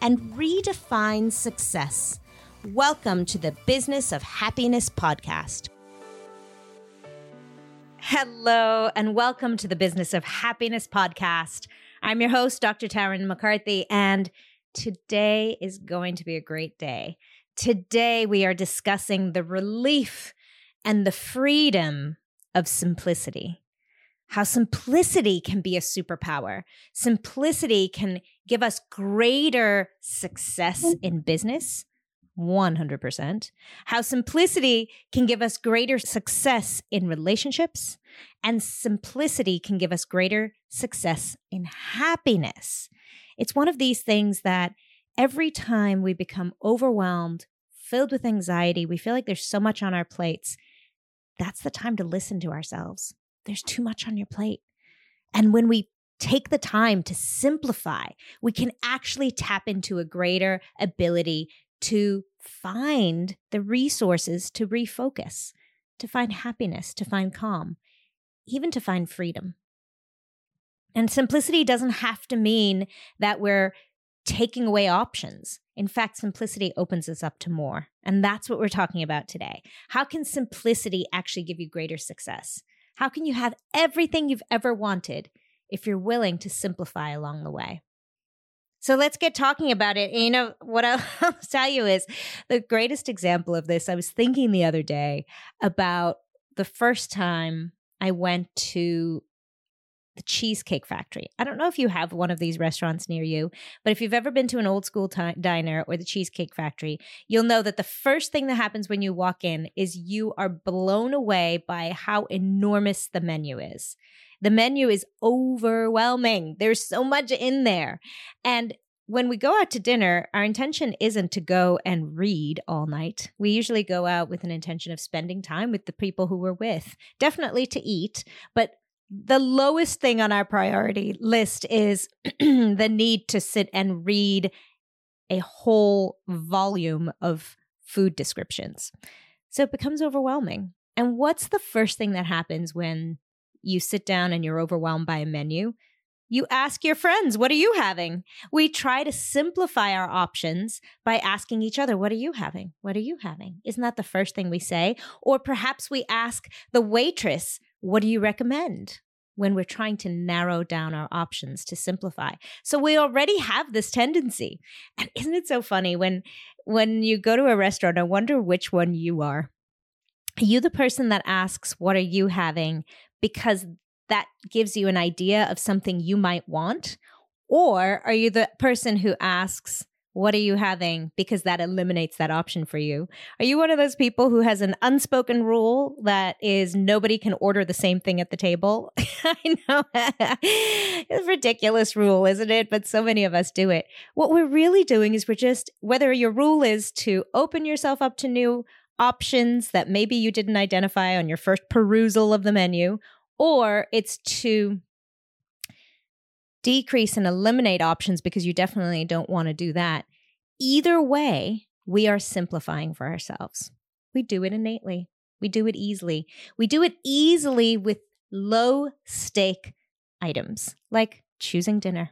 and redefine success. Welcome to the Business of Happiness podcast. Hello, and welcome to the Business of Happiness podcast. I'm your host, Dr. Tarryn MacCarthy, and today is going to be a great day. Today, we are discussing the relief and the freedom of simplicity. How simplicity can be a superpower. Simplicity can give us greater success mm. in business. 100%. How simplicity can give us greater success in relationships, and simplicity can give us greater success in happiness. It's one of these things that every time we become overwhelmed, filled with anxiety, we feel like there's so much on our plates that's the time to listen to ourselves. There's too much on your plate. And when we take the time to simplify, we can actually tap into a greater ability to find the resources to refocus, to find happiness, to find calm, even to find freedom. And simplicity doesn't have to mean that we're taking away options. In fact, simplicity opens us up to more. And that's what we're talking about today. How can simplicity actually give you greater success? How can you have everything you've ever wanted if you're willing to simplify along the way? So let's get talking about it. And you know, what I'll tell you is the greatest example of this. I was thinking the other day about the first time I went to the Cheesecake Factory. I don't know if you have one of these restaurants near you, but if you've ever been to an old school t- diner or the Cheesecake Factory, you'll know that the first thing that happens when you walk in is you are blown away by how enormous the menu is. The menu is overwhelming. There's so much in there. And when we go out to dinner, our intention isn't to go and read all night. We usually go out with an intention of spending time with the people who we're with, definitely to eat, but the lowest thing on our priority list is the need to sit and read a whole volume of food descriptions. So it becomes overwhelming. And what's the first thing that happens when you sit down and you're overwhelmed by a menu? You ask your friends, what are you having? We try to simplify our options by asking each other, what are you having? What are you having? Isn't that the first thing we say? Or perhaps we ask the waitress, what do you recommend? When we're trying to narrow down our options to simplify. So we already have this tendency. And isn't it so funny when when you go to a restaurant, I wonder which one you are. Are you the person that asks, What are you having? because that gives you an idea of something you might want? Or are you the person who asks, what are you having? Because that eliminates that option for you. Are you one of those people who has an unspoken rule that is nobody can order the same thing at the table? I know it's a ridiculous rule, isn't it? But so many of us do it. What we're really doing is we're just, whether your rule is to open yourself up to new options that maybe you didn't identify on your first perusal of the menu, or it's to decrease and eliminate options because you definitely don't want to do that. Either way, we are simplifying for ourselves. We do it innately, we do it easily. We do it easily with low stake items like choosing dinner.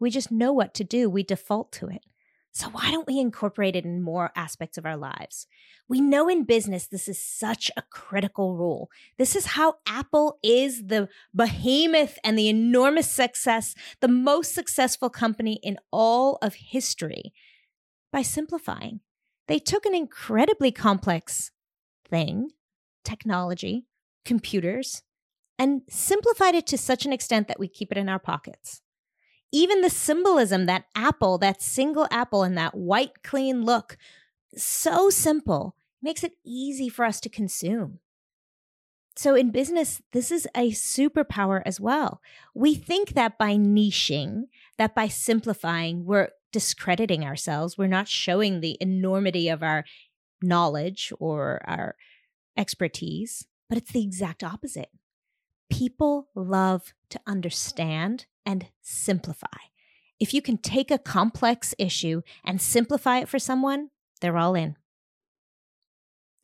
We just know what to do, we default to it. So, why don't we incorporate it in more aspects of our lives? We know in business this is such a critical rule. This is how Apple is the behemoth and the enormous success, the most successful company in all of history by simplifying. They took an incredibly complex thing, technology, computers, and simplified it to such an extent that we keep it in our pockets even the symbolism, that apple, that single apple, and that white, clean look, so simple, makes it easy for us to consume. So, in business, this is a superpower as well. We think that by niching, that by simplifying, we're discrediting ourselves. We're not showing the enormity of our knowledge or our expertise, but it's the exact opposite. People love to understand and simplify. If you can take a complex issue and simplify it for someone, they're all in.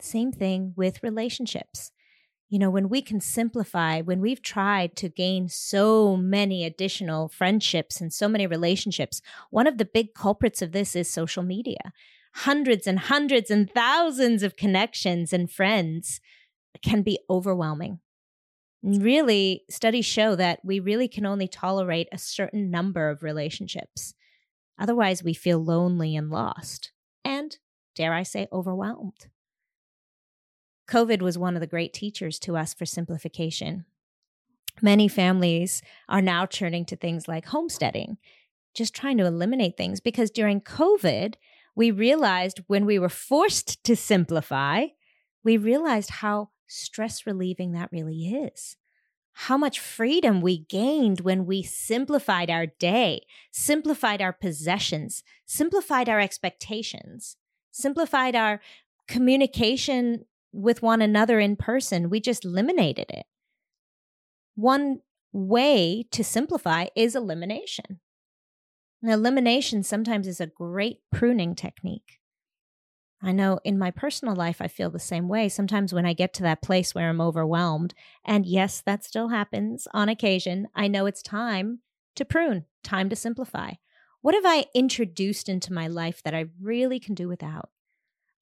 Same thing with relationships. You know, when we can simplify, when we've tried to gain so many additional friendships and so many relationships, one of the big culprits of this is social media. Hundreds and hundreds and thousands of connections and friends can be overwhelming. Really, studies show that we really can only tolerate a certain number of relationships. Otherwise, we feel lonely and lost, and, dare I say, overwhelmed. COVID was one of the great teachers to us for simplification. Many families are now turning to things like homesteading, just trying to eliminate things because during COVID, we realized when we were forced to simplify, we realized how stress relieving that really is. How much freedom we gained when we simplified our day, simplified our possessions, simplified our expectations, simplified our communication with one another in person. We just eliminated it. One way to simplify is elimination. And elimination sometimes is a great pruning technique. I know in my personal life, I feel the same way. Sometimes when I get to that place where I'm overwhelmed, and yes, that still happens on occasion, I know it's time to prune, time to simplify. What have I introduced into my life that I really can do without?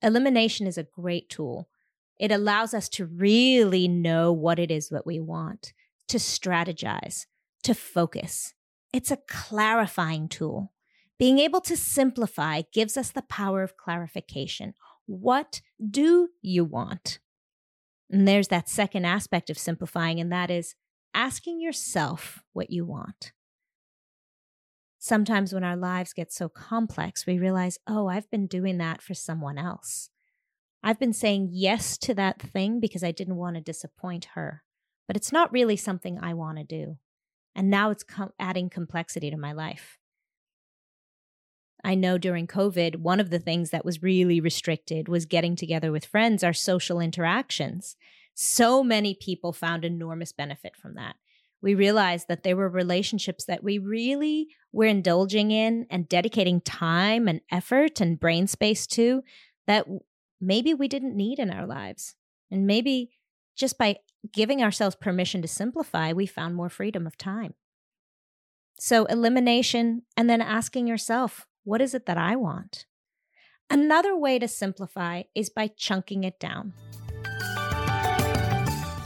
Elimination is a great tool. It allows us to really know what it is that we want, to strategize, to focus. It's a clarifying tool. Being able to simplify gives us the power of clarification. What do you want? And there's that second aspect of simplifying, and that is asking yourself what you want. Sometimes when our lives get so complex, we realize, oh, I've been doing that for someone else. I've been saying yes to that thing because I didn't want to disappoint her, but it's not really something I want to do. And now it's adding complexity to my life. I know during COVID, one of the things that was really restricted was getting together with friends, our social interactions. So many people found enormous benefit from that. We realized that there were relationships that we really were indulging in and dedicating time and effort and brain space to that maybe we didn't need in our lives. And maybe just by giving ourselves permission to simplify, we found more freedom of time. So, elimination and then asking yourself, what is it that I want? Another way to simplify is by chunking it down.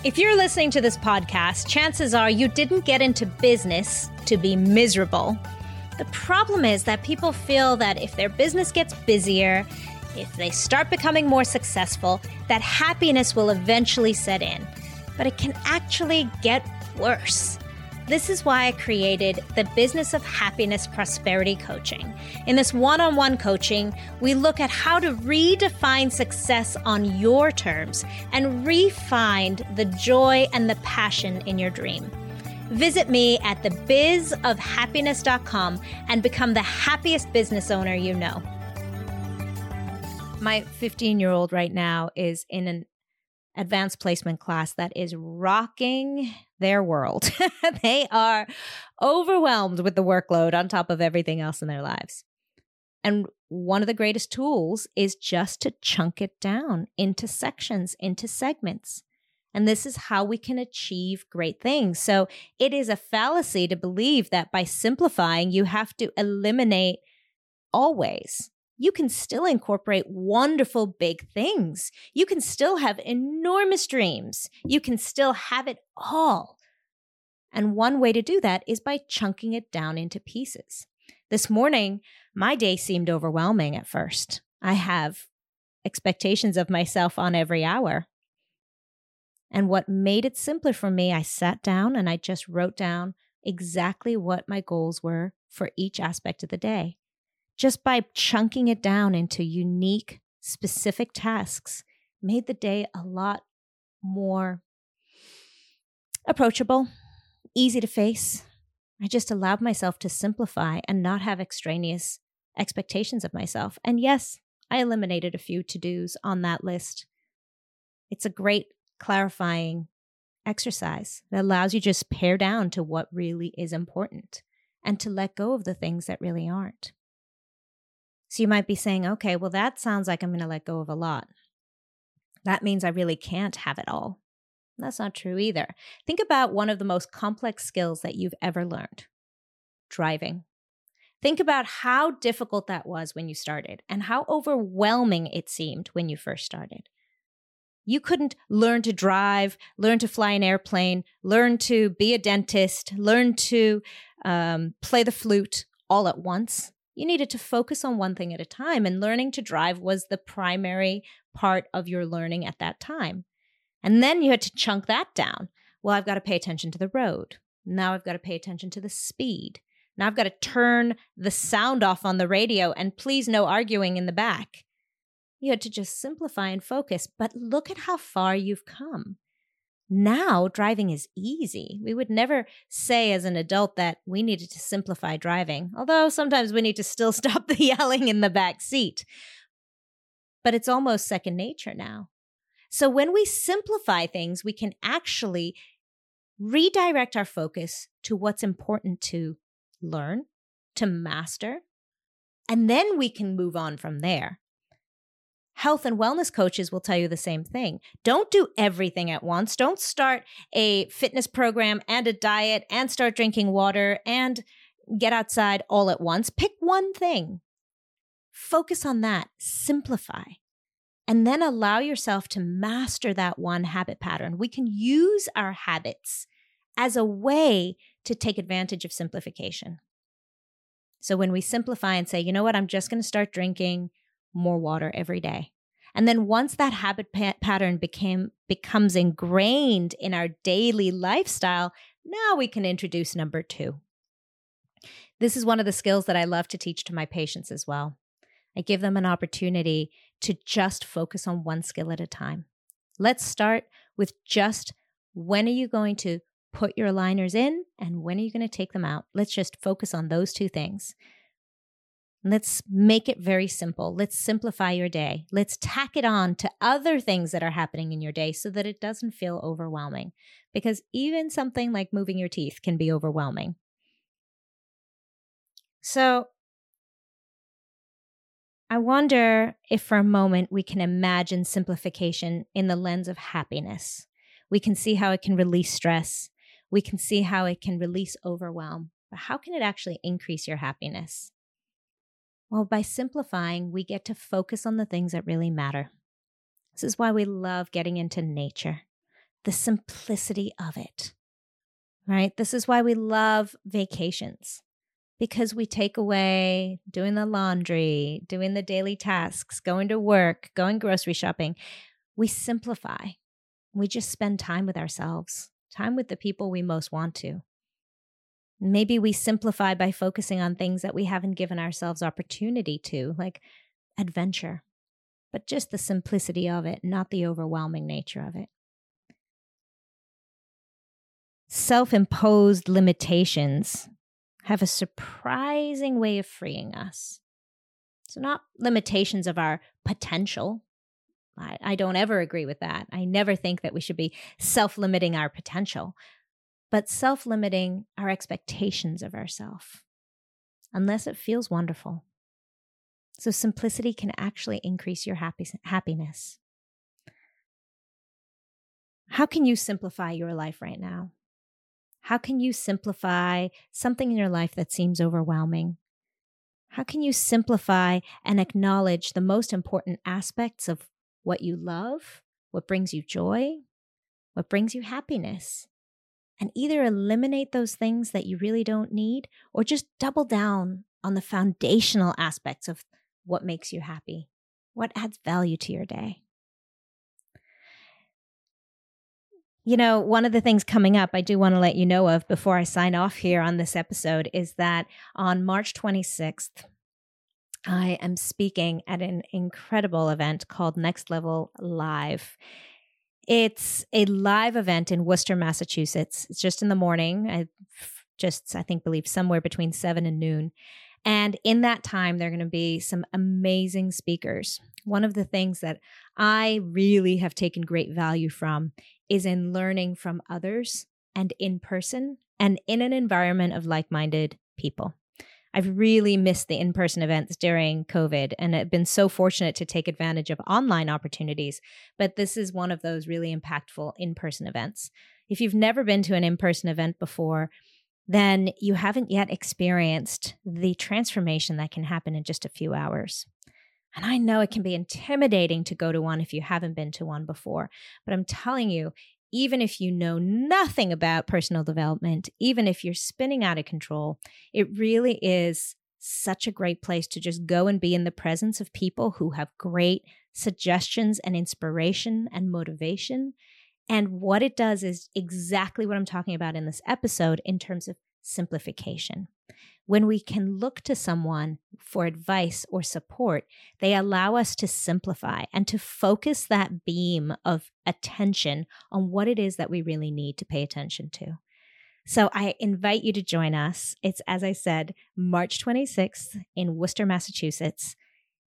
If you're listening to this podcast, chances are you didn't get into business to be miserable. The problem is that people feel that if their business gets busier, if they start becoming more successful, that happiness will eventually set in. But it can actually get worse. This is why I created the Business of Happiness Prosperity Coaching. In this one on one coaching, we look at how to redefine success on your terms and refine the joy and the passion in your dream. Visit me at thebizofhappiness.com and become the happiest business owner you know my 15 year old right now is in an advanced placement class that is rocking their world. they are overwhelmed with the workload on top of everything else in their lives. And one of the greatest tools is just to chunk it down into sections, into segments. And this is how we can achieve great things. So it is a fallacy to believe that by simplifying, you have to eliminate always you can still incorporate wonderful big things. You can still have enormous dreams. You can still have it all. And one way to do that is by chunking it down into pieces. This morning, my day seemed overwhelming at first. I have expectations of myself on every hour. And what made it simpler for me, I sat down and I just wrote down exactly what my goals were for each aspect of the day just by chunking it down into unique, specific tasks, made the day a lot more approachable, easy to face. I just allowed myself to simplify and not have extraneous expectations of myself. And yes, I eliminated a few to dos on that list. It's a great clarifying exercise that allows you just pare down to what really is important and to let go of the things that really aren't. So you might be saying, okay, well, that sounds like I'm going to let go of a lot. That means I really can't have it all. That's not true either. Think about one of the most complex skills that you've ever learned driving. Think about how difficult that was when you started and how overwhelming it seemed when you first started. You couldn't learn to drive, learn to fly an airplane, learn to be a dentist, learn to um, play the flute all at once. You needed to focus on one thing at a time, and learning to drive was the primary part of your learning at that time. And then you had to chunk that down. Well, I've got to pay attention to the road. Now I've got to pay attention to the speed. Now I've got to turn the sound off on the radio and please no arguing in the back. You had to just simplify and focus, but look at how far you've come. Now driving is easy. We would never say as an adult that we needed to simplify driving, although sometimes we need to still stop the yelling in the back seat. But it's almost second nature now. So when we simplify things, we can actually redirect our focus to what's important to learn, to master, and then we can move on from there health and wellness coaches will tell you the same thing. Don't do everything at once. Don't start a fitness program and a diet and start drinking water and get outside all at once. Pick one thing, focus on that, simplify, and then allow yourself to master that one habit pattern. We can use our habits as a way to take advantage of simplification. So when we simplify and say, you know what, I'm just going to start drinking more water every day. And then once that habit pa- pattern became becomes ingrained in our daily lifestyle, now we can introduce number 2. This is one of the skills that I love to teach to my patients as well. I give them an opportunity to just focus on one skill at a time. Let's start with just when are you going to put your aligners in and when are you going to take them out? Let's just focus on those two things. Let's make it very simple. Let's simplify your day. Let's tack it on to other things that are happening in your day so that it doesn't feel overwhelming. Because even something like moving your teeth can be overwhelming. So, I wonder if for a moment we can imagine simplification in the lens of happiness. We can see how it can release stress. We can see how it can release overwhelm. But how can it actually increase your happiness? Well, by simplifying, we get to focus on the things that really matter. This is why we love getting into nature, the simplicity of it, right? This is why we love vacations because we take away doing the laundry, doing the daily tasks, going to work, going grocery shopping. We simplify. We just spend time with ourselves, time with the people we most want to. Maybe we simplify by focusing on things that we haven't given ourselves opportunity to, like adventure, but just the simplicity of it, not the overwhelming nature of it. Self imposed limitations have a surprising way of freeing us. So, not limitations of our potential. I, I don't ever agree with that. I never think that we should be self limiting our potential, but self limiting our expectations of ourselves, unless it feels wonderful. So, simplicity can actually increase your happy, happiness. How can you simplify your life right now? How can you simplify something in your life that seems overwhelming? How can you simplify and acknowledge the most important aspects of what you love, what brings you joy, what brings you happiness? And either eliminate those things that you really don't need or just double down on the foundational aspects of what makes you happy, what adds value to your day. You know, one of the things coming up I do want to let you know of before I sign off here on this episode is that on March 26th, I am speaking at an incredible event called Next Level Live. It's a live event in Worcester, Massachusetts. It's just in the morning. I just, I think, believe somewhere between seven and noon. And in that time, there are going to be some amazing speakers. One of the things that I really have taken great value from is in learning from others and in person and in an environment of like minded people. I've really missed the in person events during COVID and I've been so fortunate to take advantage of online opportunities. But this is one of those really impactful in person events. If you've never been to an in person event before, then you haven't yet experienced the transformation that can happen in just a few hours. And I know it can be intimidating to go to one if you haven't been to one before, but I'm telling you, even if you know nothing about personal development, even if you're spinning out of control, it really is such a great place to just go and be in the presence of people who have great suggestions and inspiration and motivation. And what it does is exactly what I'm talking about in this episode in terms of simplification. When we can look to someone for advice or support, they allow us to simplify and to focus that beam of attention on what it is that we really need to pay attention to. So I invite you to join us. It's, as I said, March 26th in Worcester, Massachusetts.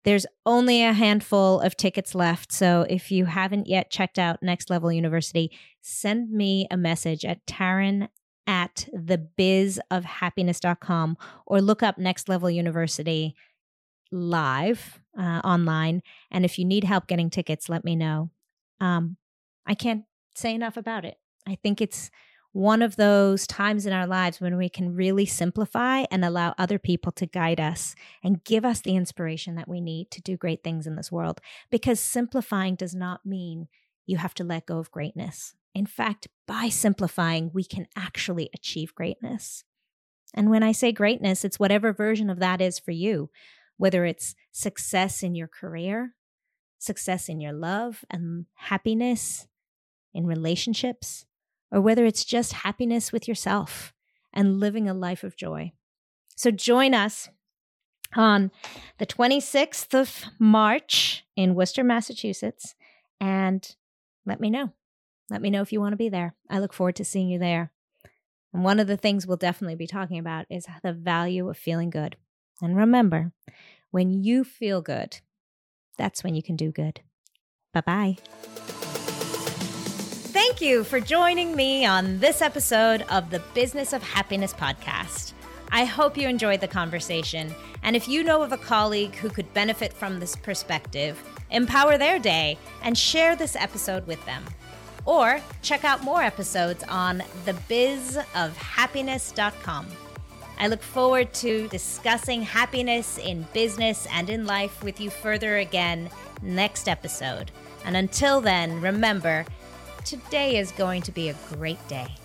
There's only a handful of tickets left. So if you haven't yet checked out Next Level University, send me a message at Tarryn at thebizofhappiness.com or look up Next Level University live uh, online. And if you need help getting tickets, let me know. Um, I can't say enough about it. I think it's one of those times in our lives when we can really simplify and allow other people to guide us and give us the inspiration that we need to do great things in this world. Because simplifying does not mean you have to let go of greatness. In fact, by simplifying, we can actually achieve greatness. And when I say greatness, it's whatever version of that is for you, whether it's success in your career, success in your love and happiness in relationships, or whether it's just happiness with yourself and living a life of joy. So join us on the 26th of March in Worcester, Massachusetts, and let me know. Let me know if you want to be there. I look forward to seeing you there. And one of the things we'll definitely be talking about is the value of feeling good. And remember, when you feel good, that's when you can do good. Bye bye. Thank you for joining me on this episode of the Business of Happiness podcast. I hope you enjoyed the conversation. And if you know of a colleague who could benefit from this perspective, empower their day and share this episode with them. Or check out more episodes on thebizofhappiness.com. I look forward to discussing happiness in business and in life with you further again next episode. And until then, remember, today is going to be a great day.